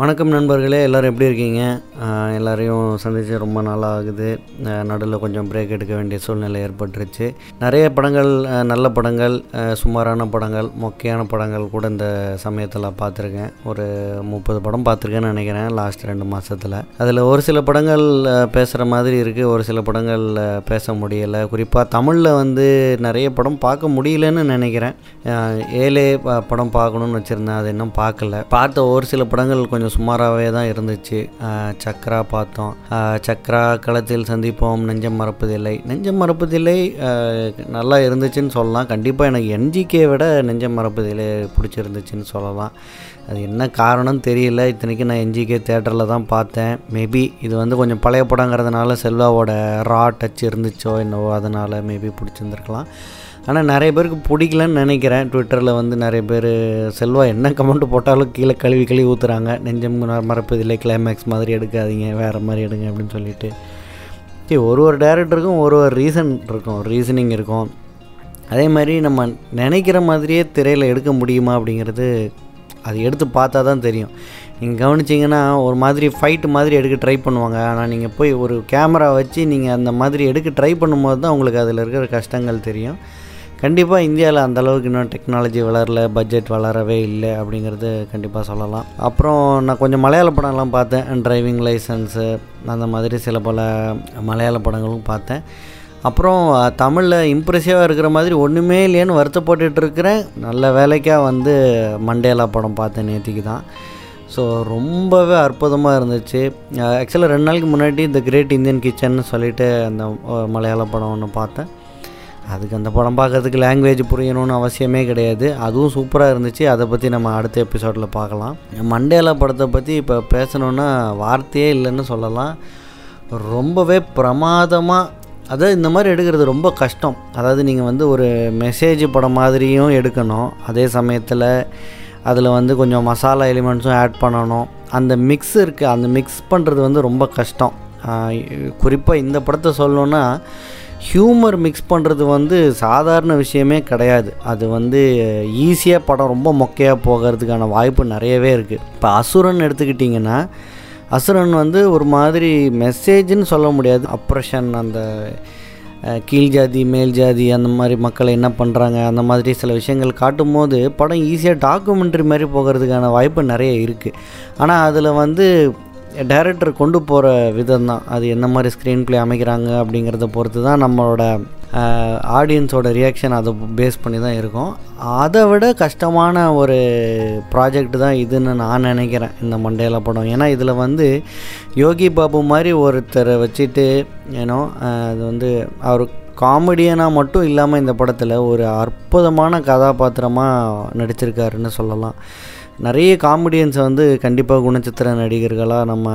வணக்கம் நண்பர்களே எல்லோரும் எப்படி இருக்கீங்க? எல்லோரையும் எல்லாரையும் சந்தித்து ரொம்ப நாளாக ஆகுது நடுவில் கொஞ்சம் பிரேக் எடுக்க வேண்டிய சூழ்நிலை ஏற்பட்டுருச்சு. நிறைய படங்கள் நல்ல படங்கள் சுமாரான படங்கள் மொக்கையான படங்கள் கூட இந்த சமயத்தில் பார்த்துருக்கேன். ஒரு முப்பது படம் பார்த்துருக்கேன்னு நினைக்கிறேன் லாஸ்ட் ரெண்டு மாதத்தில் அதில் ஒரு சில படங்கள் பேசுகிற மாதிரி இருக்குது ஒரு சில படங்கள் பேச முடியலை. குறிப்பாக தமிழில் வந்து நிறைய படம் பார்க்க முடியலன்னு நினைக்கிறேன். ஏழே படம் பார்க்கணுன்னு வச்சுருந்தேன் அது இன்னும் பார்க்கல. பார்த்த ஒரு சில படங்கள் கொஞ்சம் சுமாராகவே தான் இருந்துச்சு. சக்ரா பார்த்தோம். சக்ரா களத்தில் சந்திப்போம். நெஞ்சம் மறப்பதில்லை. நெஞ்சம் மறப்பதில்லை நல்லா இருந்துச்சுன்னு சொல்லலாம். கண்டிப்பாக எனக்கு என்ஜிகே விட நெஞ்சம் மறப்பதில்லை பிடிச்சிருந்துச்சுன்னு சொல்லலாம். அது என்ன காரணம் தெரியல. இத்தனைக்கு நான் என்ஜிகே தேட்டரில் தான் பார்த்தேன். மேபி இது வந்து கொஞ்சம் பழைய படங்கிறதுனால செல்வாவோட ரா டச் இருந்துச்சோ என்னவோ அதனால் மேபி பிடிச்சிருந்துருக்கலாம். ஆனால் நிறைய பேருக்கு பிடிக்கலன்னு நினைக்கிறேன். ட்விட்டரில் வந்து நிறைய பேர் செல்வா என்ன கமெண்ட் போட்டாலும் கீழே கழுவி கழுவி ஊற்றுறாங்க நெஞ்சம் மறப்பதில்லை கிளைமேக்ஸ் மாதிரி எடுக்காதீங்க. வேறு மாதிரி எடுங்க அப்படின்னு சொல்லிட்டு. சரி ஒரு ஒரு டேரக்டருக்கும் ஒரு ஒரு ரீசன் இருக்கும். ரீசனிங் இருக்கும். அதே மாதிரி நம்ம நினைக்கிற மாதிரியே திரையில் எடுக்க முடியுமா அப்படிங்கிறது அது எடுத்து பார்த்தா தான் தெரியும். நீங்கள் கவனிச்சிங்கன்னா ஒரு மாதிரி ஃபைட்டு மாதிரி எடுக்க ட்ரை பண்ணுவாங்க. ஆனால் நீங்கள் போய் ஒரு கேமரா வச்சு நீங்கள் அந்த மாதிரி எடுக்க ட்ரை பண்ணும்போது தான் உங்களுக்கு அதில் இருக்கிற கஷ்டங்கள் தெரியும். கண்டிப்பாக இந்தியாவில் அந்த அளவுக்கு இன்னும் டெக்னாலஜி வளரல பட்ஜெட் வளரவே இல்லை அப்படிங்கிறது கண்டிப்பாக சொல்லலாம். அப்புறம் நான் கொஞ்சம் மலையாள படம்லாம் பார்த்தேன். டிரைவிங் லைசன்ஸு அந்த மாதிரி சில பல மலையாள படங்களும் பார்த்தேன். அப்புறம் தமிழில் இம்ப்ரெசிவாக இருக்கிற மாதிரி ஒன்றுமே இல்லையேன்னு வருத்தப்பட்டுட்டு இருக்கிறேன். நல்ல வேலைக்காக வந்து மண்டேலா படம் பார்த்தேன் நேற்றுக்கு தான். ஸோ ரொம்பவே அற்புதமாக இருந்துச்சு. ஆக்சுவலாக ரெண்டு நாளைக்கு முன்னாடி இந்த கிரேட் இந்தியன் கிச்சன்னு சொல்லிட்டு அந்த மலையாள படம் ஒன்று பார்த்தேன். அதுக்கு அந்த படம் பார்க்கறதுக்கு லாங்குவேஜ் புரியணும்னு அவசியமே கிடையாது. அதுவும் சூப்பராக இருந்துச்சு. அதை பற்றி நம்ம அடுத்த எபிசோடில் பார்க்கலாம். மண்டேலா படத்தை பற்றி இப்போ பேசணுன்னா வார்த்தையே இல்லைன்னு சொல்லலாம். ரொம்பவே பிரமாதமாக அதாவது இந்த மாதிரி எடுக்கிறது ரொம்ப கஷ்டம். அதாவது நீங்கள் வந்து ஒரு மெசேஜ் படம் மாதிரியும் எடுக்கணும். அதே சமயத்தில் அதில் வந்து கொஞ்சம் மசாலா எலிமெண்ட்ஸும் ஆட் பண்ணணும். அந்த மிக்ஸ் இருக்குது அந்த மிக்ஸ் பண்ணுறது வந்து ரொம்ப கஷ்டம். குறிப்பாக இந்த படத்தை சொல்லணுன்னா ஹியூமர் மிக்ஸ் பண்ணுறது வந்து சாதாரண விஷயமே கிடையாது. அது வந்து ஈஸியாக படம் ரொம்ப மொக்கையாக போகிறதுக்கான வாய்ப்பு நிறையவே இருக்குது இப்போ அசுரன் எடுத்துக்கிட்டிங்கன்னா அசுரன் வந்து ஒரு மாதிரி மெசேஜ்னு சொல்ல முடியாது. அப்ரஷன் அந்த கீழ் ஜாதி மேல் ஜாதி அந்த மாதிரி மக்களை என்ன பண்ணுறாங்க அந்த மாதிரி சில விஷயங்கள் காட்டும்போது படம் ஈஸியாக டாக்குமெண்ட்ரி மாதிரி போகிறதுக்கான வாய்ப்பு நிறைய இருக்குது ஆனால் அதில் வந்து டைரக்டர் கொண்டு போகிற விதம் தான் அது என்ன மாதிரி ஸ்க்ரீன் பிளே அமைக்கிறாங்க அப்படிங்கிறத பொறுத்து தான் நம்மளோட ஆடியன்ஸோட ரியாக்ஷன் அதை பேஸ் பண்ணி தான் இருக்கும். அதை விட கஷ்டமான ஒரு ப்ராஜெக்ட் தான் இதுன்னு நான் நினைக்கிறேன் இந்த மண்டேலா படம். ஏன்னா இதில் வந்து யோகி பாபு மாதிரி ஒருத்தரை வச்சுட்டு ஏன்னோ அது வந்து அவர் காமெடியனாக மட்டும் இல்லாமல் இந்த படத்தில் ஒரு அற்புதமான கதாபாத்திரமாக நடிச்சிருக்காருன்னு சொல்லலாம். நிறைய காமெடியன்ஸை வந்து கண்டிப்பாக குணச்சித்திர நடிகர்களாக நம்ம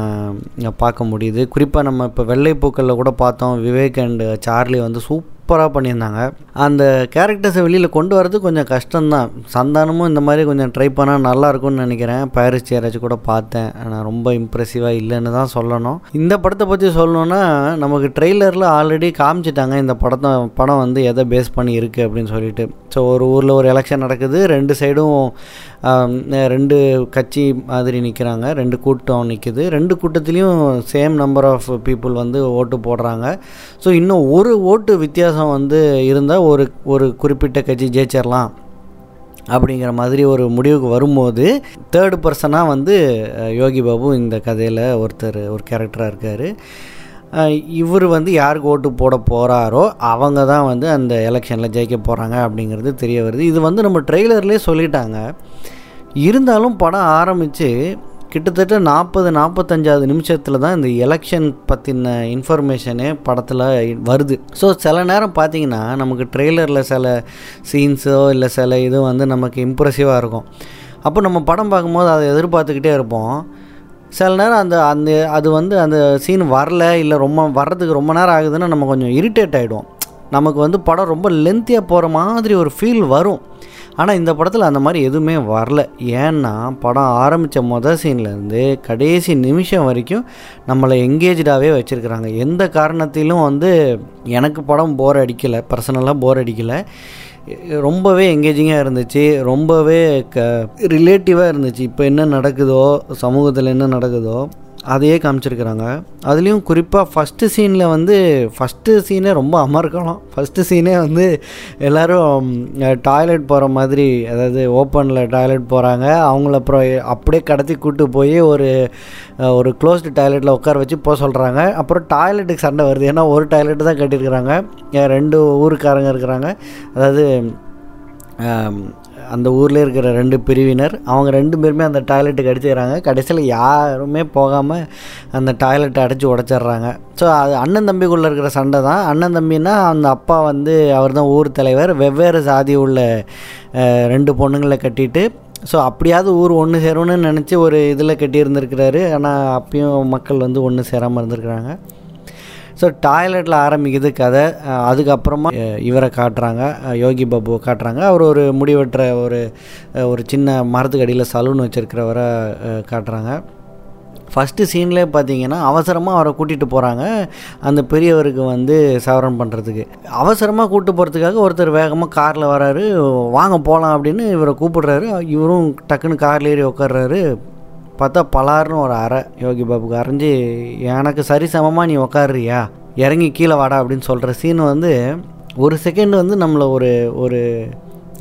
பார்க்க முடியுது. குறிப்பாக நம்ம இப்போ வெள்ளைப்பூக்களில் கூட பார்த்தோம். விவேக் அண்டு சார்லி வந்து சூப் சூப்பராக பண்ணியிருந்தாங்க. அந்த கேரக்டர்ஸை வெளியில் கொண்டு வரது கொஞ்சம் கஷ்டம்தான். சந்தானமும் இந்த மாதிரி கொஞ்சம் ட்ரை பண்ணால் நல்லா இருக்கும்னு நினைக்கிறேன். பாரிஸ் சேராஜ் கூட பார்த்தேன். ஆனால் ரொம்ப இம்ப்ரெசிவாக இல்லைன்னு தான் சொல்லணும். இந்த படத்தை பற்றி சொல்லணுன்னா நமக்கு ட்ரெய்லரில் ஆல்ரெடி காமிச்சிட்டாங்க இந்த படத்தை படம் வந்து எதை பேஸ் பண்ணி இருக்குது அப்படின்னு சொல்லிட்டு. ஸோ ஒரு ஊரில் ஒரு எலெக்ஷன் நடக்குது. ரெண்டு சைடும் ரெண்டு கட்சி மாதிரி நிற்கிறாங்க ரெண்டு கூட்டம் நிற்குது ரெண்டு கூட்டத்துலேயும் சேம் நம்பர் ஆஃப் பீப்புள் வந்து ஓட்டு போடுறாங்க. ஸோ இன்னும் ஒரு ஓட்டு வித்தியாசம் வந்து இருந்தால் ஒரு ஒரு குறிப்பிட்ட கட்சி ஜெயிச்சிடலாம் அப்படிங்கிற மாதிரி ஒரு முடிவுக்கு வரும்போது தேர்டு பர்சனாக வந்து யோகி பாபு இந்த கதையில் ஒருத்தர் ஒரு கேரக்டராக இருக்கார். இவர் வந்து யாருக்கு ஓட்டு போட போகிறாரோ அவங்க தான் வந்து அந்த எலெக்ஷனில் ஜெயிக்க போகிறாங்க அப்படிங்கிறது தெரிய வருது. இது வந்து நம்ம ட்ரெய்லர்லேயே சொல்லிட்டாங்க. இருந்தாலும் படம் ஆரம்பித்து கிட்டத்தட்ட நாற்பது நாற்பத்தஞ்சாவது நிமிஷத்தில் தான் இந்த எலெக்ஷன் பற்றின இன்ஃபர்மேஷனே படத்தில் வருது. ஸோ சில நேரம் பார்த்தீங்கன்னா நமக்கு ட்ரெய்லரில் சில சீன்ஸோ இல்லை சில இது வந்து நமக்கு இம்ப்ரெசிவாக இருக்கும். அப்போ நம்ம படம் பார்க்கும்போது அதை எதிர்பார்த்துக்கிட்டே இருப்போம். சில நேரம் அந்த அந்த அது வந்து அந்த சீன் வரல இல்லை ரொம்ப வர்றதுக்கு ரொம்ப நேரம் ஆகுதுன்னா நம்ம கொஞ்சம் இரிட்டேட் ஆகிடுவோம் நமக்கு வந்து படம் ரொம்ப லென்த்தியாக போகிற மாதிரி ஒரு ஃபீல் வரும். ஆனால் இந்த படத்தில் அந்த மாதிரி எதுவுமே வரல. ஏன்னா படம் ஆரம்பித்த மொதல் சீன்லேருந்து கடைசி நிமிஷம் வரைக்கும் நம்மளை எங்கேஜாகவே வச்சுருக்குறாங்க. எந்த காரணத்திலும் வந்து எனக்கு படம் போர் அடிக்கலை பர்சனலாக போர் அடிக்கலை. ரொம்பவே எங்கேஜிங்காக இருந்துச்சு. ரொம்பவே க ரிலேட்டிவாக இருந்துச்சு. இப்போ என்ன நடக்குதோ சமூகத்தில் என்ன நடக்குதோ அதையே காமிச்சிருக்கிறாங்க. அதுலேயும் குறிப்பாக ஃபஸ்ட்டு சீனில் வந்து ஃபஸ்ட்டு சீனே ரொம்ப அமர்க்கலாம் ஃபஸ்ட்டு சீனே வந்து எல்லோரும் டாய்லெட் போகிற மாதிரி அதாவது ஓப்பனில் டாய்லெட் போகிறாங்க அவங்கள அப்புறம் அப்படியே கடத்தி கூட்டு போய் ஒரு ஒரு க்ளோஸ்டு டாய்லெட்டில் உட்கார வச்சு போக சொல்கிறாங்க அப்புறம் டாய்லெட்டுக்கு சண்டை வருது. ஏன்னா ஒரு டாய்லெட்டு தான் கட்டியிருக்கிறாங்க. ரெண்டு ஊருக்காரங்க இருக்கிறாங்க. அதாவது அந்த ஊரில் இருக்கிற ரெண்டு பிரிவினர் அவங்க ரெண்டு பேருமே அந்த டாய்லெட்டுக்கு அடிச்சுக்கிறாங்க. கடைசியில் யாருமே போகாமல் அந்த டாய்லெட்டை அடைச்சி உடச்சிட்றாங்க. ஸோ அது அண்ணன் தம்பிக்குள்ளே இருக்கிற சண்டை தான். அண்ணன் தம்பின்னா அந்த அப்பா வந்து அவர் தான் ஊர் தலைவர். வெவ்வேறு சாதி உள்ள ரெண்டு பொண்ணுங்களை கட்டிட்டு ஸோ அப்படியாவது ஊர் ஒன்று சேரணும்னு நினச்சி ஒரு இதில் கட்டியிருந்திருக்கிறாரு. ஆனால் அப்பயும் மக்கள் வந்து ஒன்று சேராமல் இருந்திருக்கிறாங்க. ஸோ டாய்லெட்டில் ஆரம்பிக்குது கதை. அதுக்கப்புறமா இவரை காட்டுறாங்க. யோகி பாபுவை காட்டுறாங்க. அவர் ஒரு முடிவெட்டுற ஒரு ஒரு சின்ன மரத்துக்கு அடியில் சலூன் வச்சுருக்கிறவரை காட்டுறாங்க. ஃபஸ்ட்டு சீன்லேயே பார்த்தீங்கன்னா அவசரமாக அவரை கூட்டிகிட்டு போகிறாங்க அந்த பெரியவருக்கு வந்து சவரம் பண்ணுறதுக்கு அவசரமாக கூப்பிட்டு போகிறதுக்காக ஒருத்தர் வேகமாக காரில் வராரு. வாங்க போகலாம் அப்படின்னு இவரை கூப்பிடுறாரு. இவரும் டக்குன்னு காரில் ஏறி உட்காடுறாரு பார்த்தா பலார்னு ஒரு அறை. யோகி பாபுக்கு அரைஞ்சி எனக்கு சரி சமமாக நீ உக்காடுறியா இறங்கி கீழே வாடா அப்படின்னு சொல்கிற சீன் வந்து ஒரு செகண்ட் வந்து நம்மளை ஒரு ஒரு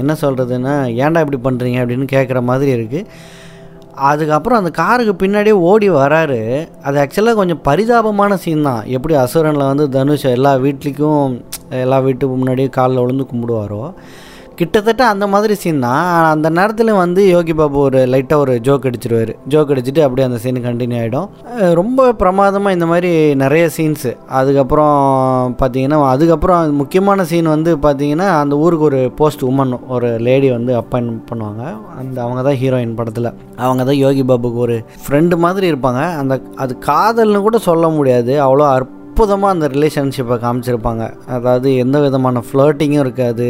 என்ன சொல்கிறதுன்னா ஏன்டா இப்படி பண்ணுறீங்க அப்படின்னு கேட்குற மாதிரி இருக்குது அதுக்கப்புறம் அந்த காருக்கு பின்னாடியே ஓடி வராரு. அது ஆக்சுவலாக கொஞ்சம் பரிதாபமான சீன் தான். எப்படி அசுரனில் வந்து தனுஷ் எல்லா வீட்லேயும் எல்லா வீட்டுக்கு முன்னாடியும் காலில் விழுந்து கும்பிடுவாரோ. கிட்டத்தட்ட அந்த மாதிரி சீன் தான். அந்த நேரத்தில் வந்து யோகி பாபு ஒரு லைட்டாக ஒரு ஜோக் அடிச்சிருவார். ஜோக் அடிச்சுட்டு அப்படியே அந்த சீன் கண்டினியூ ஆகிடும் ரொம்ப பிரமாதமாக இந்த மாதிரி நிறைய சீன்ஸு அதுக்கப்புறம் பார்த்தீங்கன்னா அதுக்கப்புறம் முக்கியமான சீன் வந்து பார்த்தீங்கன்னா அந்த ஊருக்கு ஒரு போஸ்ட் உமன் ஒரு லேடி வந்து அப்பாயின் பண்ணுவாங்க. அந்த அவங்க தான் ஹீரோயின் படத்தில். அவங்க தான் யோகி பாபுக்கு ஒரு ஃப்ரெண்டு மாதிரி இருப்பாங்க. அந்த அது காதல்னு கூட சொல்ல முடியாது. அவ்வளோ அற்புதமாக அந்த ரிலேஷன்ஷிப்பை காமிச்சிருப்பாங்க. அதாவது எந்த விதமான ஃப்ளர்ட்டிங்கும் இருக்காது.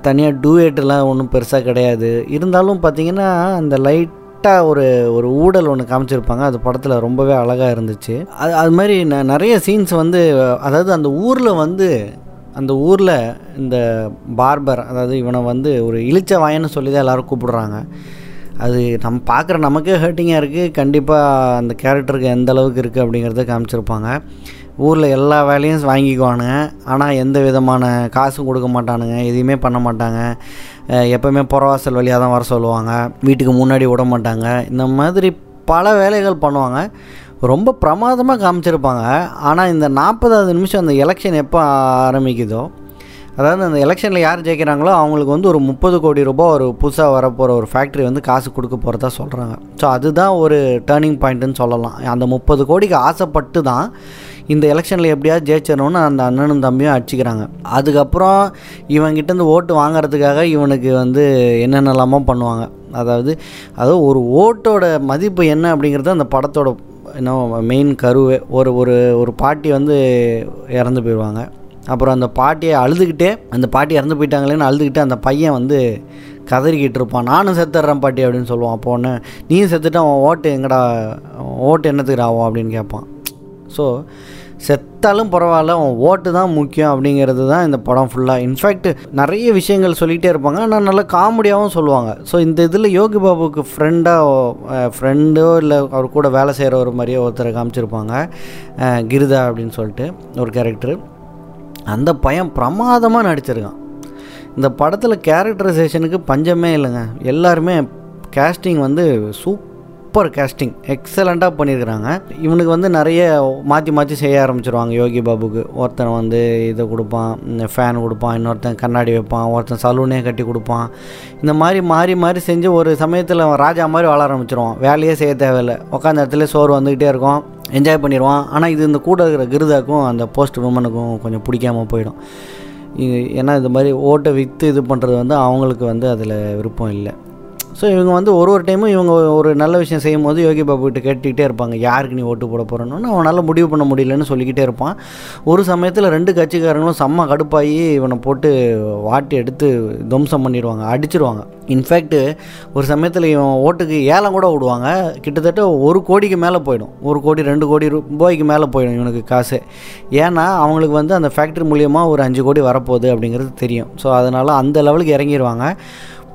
தனியாக டூயேட்டெல்லாம் ஒன்றும் பெருசாக கிடையாது. இருந்தாலும் பார்த்தீங்கன்னா அந்த லைட்டாக ஒரு ஒரு ஊடல் ஒன்று காமிச்சிருப்பாங்க. அது படத்தில் ரொம்பவே அழகாக இருந்துச்சு. அது அது மாதிரி ந- நிறைய சீன்ஸ் வந்து அதாவது அந்த ஊரில் வந்து அந்த ஊரில் இந்த பார்பர் அதாவது இவனை வந்து ஒரு இழிச்ச வாயன்னு சொல்லி தான் எல்லோரும் கூப்பிடுறாங்க. அது நம்ம பார்க்குற நமக்கே ஹர்ட்டிங்காக இருக்குது கண்டிப்பாக அந்த கேரக்டருக்கு எந்த அளவுக்கு இருக்குது அப்படிங்கிறத காமிச்சிருப்பாங்க. ஊரில் எல்லா வேலையும் வாங்கிக்குவானுங்க. ஆனால் எந்த விதமான காசும் கொடுக்க மாட்டானுங்க. எதையுமே பண்ண மாட்டாங்க. எப்போவுமே புறவாசல் வழியாக தான் வர சொல்லுவாங்க. வீட்டுக்கு முன்னாடி விட மாட்டாங்க. இந்த மாதிரி பல வேலைகள் பண்ணுவாங்க. ரொம்ப பிரமாதமாக காமிச்சிருப்பாங்க. ஆனால் இந்த நாற்பதாவது நிமிஷம் அந்த எலெக்ஷன் எப்போ ஆரம்பிக்குதோ அதாவது அந்த எலெக்ஷனில் யார் ஜெயிக்கிறாங்களோ அவங்களுக்கு வந்து ஒரு முப்பது கோடி ரூபாய் ஒரு புதுசாக வரப்போகிற ஒரு ஃபேக்ட்ரி வந்து காசு கொடுக்க போகிறதா சொல்கிறாங்க ஸோ அதுதான் ஒரு டேர்னிங் பாயிண்ட்டுன்னு சொல்லலாம். அந்த முப்பது கோடிக்கு ஆசைப்பட்டு தான் இந்த எலெக்ஷனில் எப்படியாவது ஜெயிச்சிடணும்னு அந்த அண்ணனும் தம்பியும் அடிச்சுக்கிறாங்க. அதுக்கப்புறம் இவங்கிட்டேருந்து ஓட்டு வாங்குறதுக்காக இவனுக்கு வந்து என்னென்னலாமோ பண்ணுவாங்க. அதாவது அதாவது ஒரு ஓட்டோட மதிப்பு என்ன அப்படிங்கிறது அந்த படத்தோட என்ன மெயின் கருவே. ஒரு ஒரு ஒரு பாட்டி வந்து இறந்து போயிடுவாங்க அப்புறம் அந்த பாட்டியை அழுதுகிட்டே அந்த பாட்டி இறந்து போயிட்டாங்களேன்னு அழுதுகிட்டு அந்த பையன் வந்து கதறிக்கிட்டு இருப்பான். நானும் செத்துடுறேன் பாட்டி அப்படின்னு சொல்லுவான். அப்போ ஒன்று நீயும் செத்துட்டு அவன் ஓட்டு எங்கடா ஓட்டு என்னத்துக்கு ஆகும் அப்படின்னு கேட்பான். ஸோ செத்தாலும் பரவாயில்ல அவன் ஓட்டு தான் முக்கியம் அப்படிங்கிறது தான் இந்த படம் ஃபுல்லாக இன்ஃபேக்ட் நிறைய விஷயங்கள் சொல்லிகிட்டே இருப்பாங்க. ஆனால் நல்லா காமெடியாகவும் சொல்லுவாங்க. ஸோ இந்த இதில் யோகி பாபுக்கு ஃப்ரெண்டாக ஃப்ரெண்டோ இல்லை அவர் கூட வேலை செய்கிற ஒரு மாதிரியோ ஒருத்தரை காமிச்சிருப்பாங்க. கிருதா கிரிதா அப்படின்னு சொல்லிட்டு ஒரு கேரக்டர் அந்த பையன் பிரமாதமாக நடிச்சிருக்கான். இந்த படத்தில் கேரக்டரைசேஷனுக்கு பஞ்சமே இல்லைங்க. எல்லாருமே கேஸ்டிங் வந்து சூப்பர் கேஸ்டிங் எக்ஸலண்ட்டாக பண்ணியிருக்கிறாங்க இவனுக்கு வந்து நிறைய மாற்றி மாற்றி செய்ய ஆரம்பிச்சிருவாங்க. யோகி பாபுக்கு. ஒருத்தன் வந்து இதை கொடுப்பான் ஃபேன் கொடுப்பான் இன்னொருத்தன் கண்ணாடி வைப்பான் ஒருத்தன் சலூனே கட்டி கொடுப்பான். இந்த மாதிரி மாறி மாறி செஞ்சு ஒரு சமயத்தில் அவன் ராஜா மாதிரி வாழ ஆரம்பிச்சிருவான். வேலையே செய்ய தேவையில்லை. உட்காந்த இடத்துல சோறு வந்துக்கிட்டே இருக்கும். என்ஜாய் பண்ணிடுவான் ஆனால் இது இந்த கூட இருக்கிற கிருதாக்கும் அந்த போஸ்ட் உமனுக்கும் கொஞ்சம் பிடிக்காம போயிடும். ஏன்னா இது மாதிரி ஓட்டை விற்று இது பண்ணுறது வந்து அவங்களுக்கு வந்து அதில் விருப்பம் இல்லை. ஸோ இவங்க வந்து ஒரு ஒரு டைமும் இவங்க ஒரு நல்ல விஷயம் செய்யும் போது யோகி பாபு கிட்ட கேட்டுக்கிட்டே இருப்பாங்க. யாருக்கு நீ ஓட்டு போட போகிறோன்னு அவனால் முடிவு பண்ண முடியலன்னு சொல்லிக்கிட்டே இருப்பான். ஒரு சமயத்தில் ரெண்டு கட்சிக்காரங்களும் செம்ம கடுப்பாகி இவனை போட்டு வாட்டி எடுத்து துவம்சம் பண்ணிடுவாங்க. அடிச்சிருவாங்க. இன்ஃபேக்ட்டு ஒரு சமயத்தில் இவன் ஓட்டுக்கு ஏலம் கூட விடுவாங்க. கிட்டத்தட்ட ஒரு கோடிக்கு மேலே போயிடும். ஒரு கோடி ரெண்டு கோடி ரூபாய்க்கு மேலே போயிடும் இவனுக்கு காசு. ஏன்னா அவங்களுக்கு வந்து அந்த ஃபேக்ட்ரி மூலியமாக ஒரு அஞ்சு கோடி வரப்போகுது அப்படிங்கிறது தெரியும். ஸோ அதனால் அந்த லெவலுக்கு இறங்கிடுவாங்க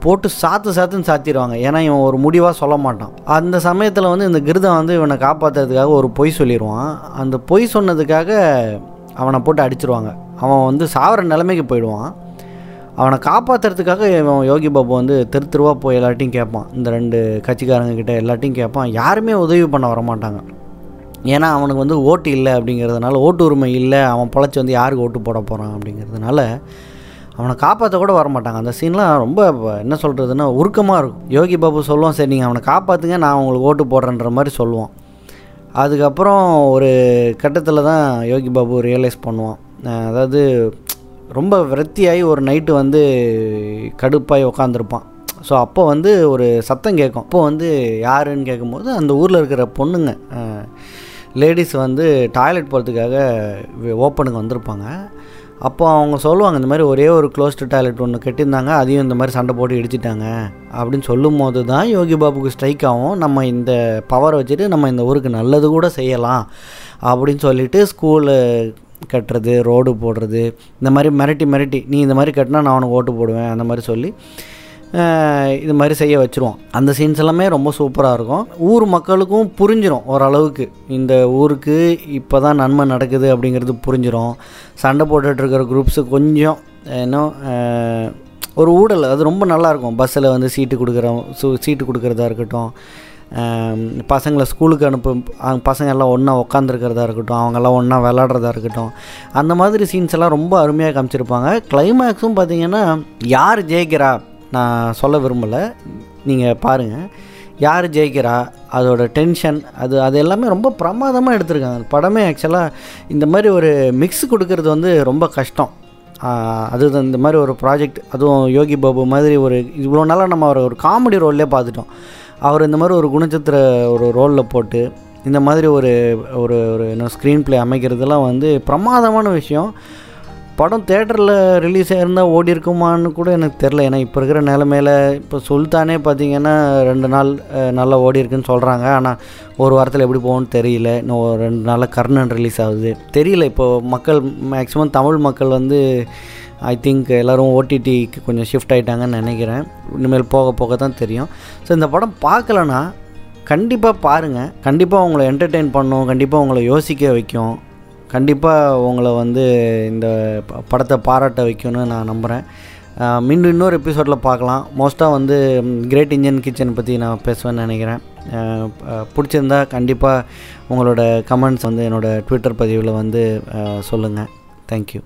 போட்டு சாத்து சாத்துன்னு சாத்திடுவாங்க. ஏன்னா இவன் ஒரு முடிவாக சொல்ல மாட்டான். அந்த சமயத்தில் வந்து இந்த கிருதம் வந்து இவனை காப்பாற்றுறதுக்காக ஒரு பொய் சொல்லிடுவான் அந்த பொய் சொன்னதுக்காக அவனை போட்டு அடிச்சிருவாங்க. அவன் வந்து சாவர நிலைமைக்கு போயிடுவான். அவனை காப்பாற்றுறதுக்காக இவன் யோகி பாபு வந்து தெரு தெருவாக போய் எல்லாட்டையும் கேட்பான். இந்த ரெண்டு கட்சிக்காரங்க கிட்ட எல்லாட்டையும் கேட்பான். யாருமே உதவி பண்ண வர மாட்டாங்க. ஏன்னா அவனுக்கு வந்து ஓட்டு இல்லை அப்படிங்கிறதுனால ஓட்டு உரிமை இல்லை. அவன் பொழைச்சி வந்து யாருக்கு ஓட்டு போட போகிறான் அப்படிங்கிறதுனால அவனை காப்பாற்ற கூட வர மாட்டாங்க அந்த சீன்லாம் ரொம்ப என்ன சொல்கிறதுன்னா உருக்கமாக இருக்கும். யோகி பாபு சொல்லுவான் சரி நீங்கள் அவனை காப்பாற்றுங்க நான் உங்களுக்கு ஓட்டு போடுறேன்ற மாதிரி சொல்லுவான். அதுக்கப்புறம் ஒரு கட்டத்தில் தான் யோகி பாபு ரியலைஸ் பண்ணுவான். அதாவது ரொம்ப விரத்தியாகி ஒரு நைட்டு வந்து கடுப்பாகி உக்காந்துருப்பான். ஸோ அப்போ வந்து ஒரு சத்தம் கேட்கும். அப்போ வந்து யாருன்னு கேட்கும்போது அந்த ஊரில் இருக்கிற பொண்ணுங்க லேடிஸ் வந்து டாய்லெட் போகிறதுக்காக ஓப்பனுக்கு வந்திருப்பாங்க. அப்போ அவங்க சொல்லுவாங்க இந்த மாதிரி ஒரே ஒரு க்ளோஸ்டு டாய்லெட் ஒன்று கட்டியிருந்தாங்க அதையும் இந்த மாதிரி சண்டை போட்டு இடிச்சிட்டாங்க. அப்படின்னு சொல்லும் போது தான் யோகி பாபுக்கு ஸ்ட்ரைக் ஆகும். நம்ம இந்த பவரை வச்சுட்டு நம்ம இந்த ஊருக்கு நல்லது கூட செய்யலாம் அப்படின்னு சொல்லிட்டு ஸ்கூலு கட்டுறது ரோடு போடுறது இந்த மாதிரி மிரட்டி மிரட்டி நீ இந்த மாதிரி கட்டினா நான் உனக்கு ஓட்டு போடுவேன் அந்த மாதிரி சொல்லி இது மாதிரி செய்ய வச்சுருவோம். அந்த சீன்ஸ் எல்லாமே ரொம்ப சூப்பராக இருக்கும். ஊர் மக்களுக்கும் புரிஞ்சிடும் ஓரளவுக்கு. இந்த ஊருக்கு இப்போ தான் நன்மை நடக்குது அப்படிங்கிறது புரிஞ்சிடும் சண்டை போட்டுட்ருக்கிற குரூப்ஸு கொஞ்சம் இன்னும் ஒரு ஊடல். அது ரொம்ப நல்லாயிருக்கும் பஸ்ஸில் வந்து சீட்டு கொடுக்குற சு சீட்டு கொடுக்குறதா இருக்கட்டும். பசங்களை ஸ்கூலுக்கு அனுப்பு பசங்க எல்லாம் ஒன்றா உட்காந்துருக்கிறதா இருக்கட்டும். அவங்கெல்லாம் ஒன்றா விளாட்றதா இருக்கட்டும். அந்த மாதிரி சீன்ஸ் எல்லாம் ரொம்ப அருமையாக காமிச்சிருப்பாங்க. கிளைமேக்ஸும் பார்த்தீங்கன்னா யார் ஜெயிக்கிறா? நான் சொல்ல விரும்பலை. நீங்கள் பாருங்கள் யார் ஜெயிக்கிறா? அதோட டென்ஷன் அது அது எல்லாமே ரொம்ப பிரமாதமாக எடுத்திருக்காங்க. படமே ஆக்சுவலாக இந்த மாதிரி ஒரு மிக்ஸ் கொடுக்கறது வந்து ரொம்ப கஷ்டம். அது இந்த மாதிரி ஒரு ப்ராஜெக்ட் அதுவும் யோகி பாபு மாதிரி ஒரு இவ்வளோ நாளாக நம்ம அவரை ஒரு காமெடி ரோல்லே பார்த்துட்டோம். அவர் இந்த மாதிரி ஒரு குணச்சித்திர ஒரு ரோலில் போட்டு இந்த மாதிரி ஒரு ஒரு ஒரு என்ன ஸ்க்ரீன் ப்ளே அமைக்கிறதுலாம் வந்து பிரமாதமான விஷயம். படம் தேட்டரில் ரிலீஸ் ஆகிருந்தால் ஓடி இருக்குமான்னு கூட எனக்கு தெரில ஏன்னா இப்போ இருக்கிற நிலமையில இப்போ சுல்தானே பார்த்தீங்கன்னா ரெண்டு நாள் நல்லா ஓடி இருக்குன்னு சொல்கிறாங்க ஆனால் ஒரு வாரத்தில் எப்படி போகும்னு தெரியல. இன்னும் ஒரு ரெண்டு நாளில் கர்ணன் ரிலீஸ் ஆகுது. தெரியல இப்போது மக்கள் மேக்ஸிமம் தமிழ் மக்கள் வந்து ஐ திங்க் எல்லோரும் ஓடிடிக்கு கொஞ்சம் ஷிஃப்ட் ஆகிட்டாங்கன்னு நினைக்கிறேன். இனிமேல் போக போக தான் தெரியும். ஸோ இந்த படம் பார்க்கலன்னா கண்டிப்பாக பாருங்கள் கண்டிப்பாக உங்களை என்டர்டெயின் பண்ணும். கண்டிப்பாக உங்களை யோசிக்க வைக்கும். கண்டிப்பாக உங்களை வந்து இந்த ப- படத்தை பாராட்ட வைக்கும்னு நான் நம்புகிறேன் மீண்டும் இன்னொரு எபிசோடில் பார்க்கலாம். மோஸ்ட்டாக வந்து கிரேட் இந்தியன் கிச்சன் பற்றி நான் பேசுவேன்னு நினைக்கிறேன். பிடிச்சிருந்தா கண்டிப்பாக உங்களோட கமெண்ட்ஸ் வந்து என்னோடய ட்விட்டர் பதிவில் வந்து சொல்லுங்கள் தேங்க்யூ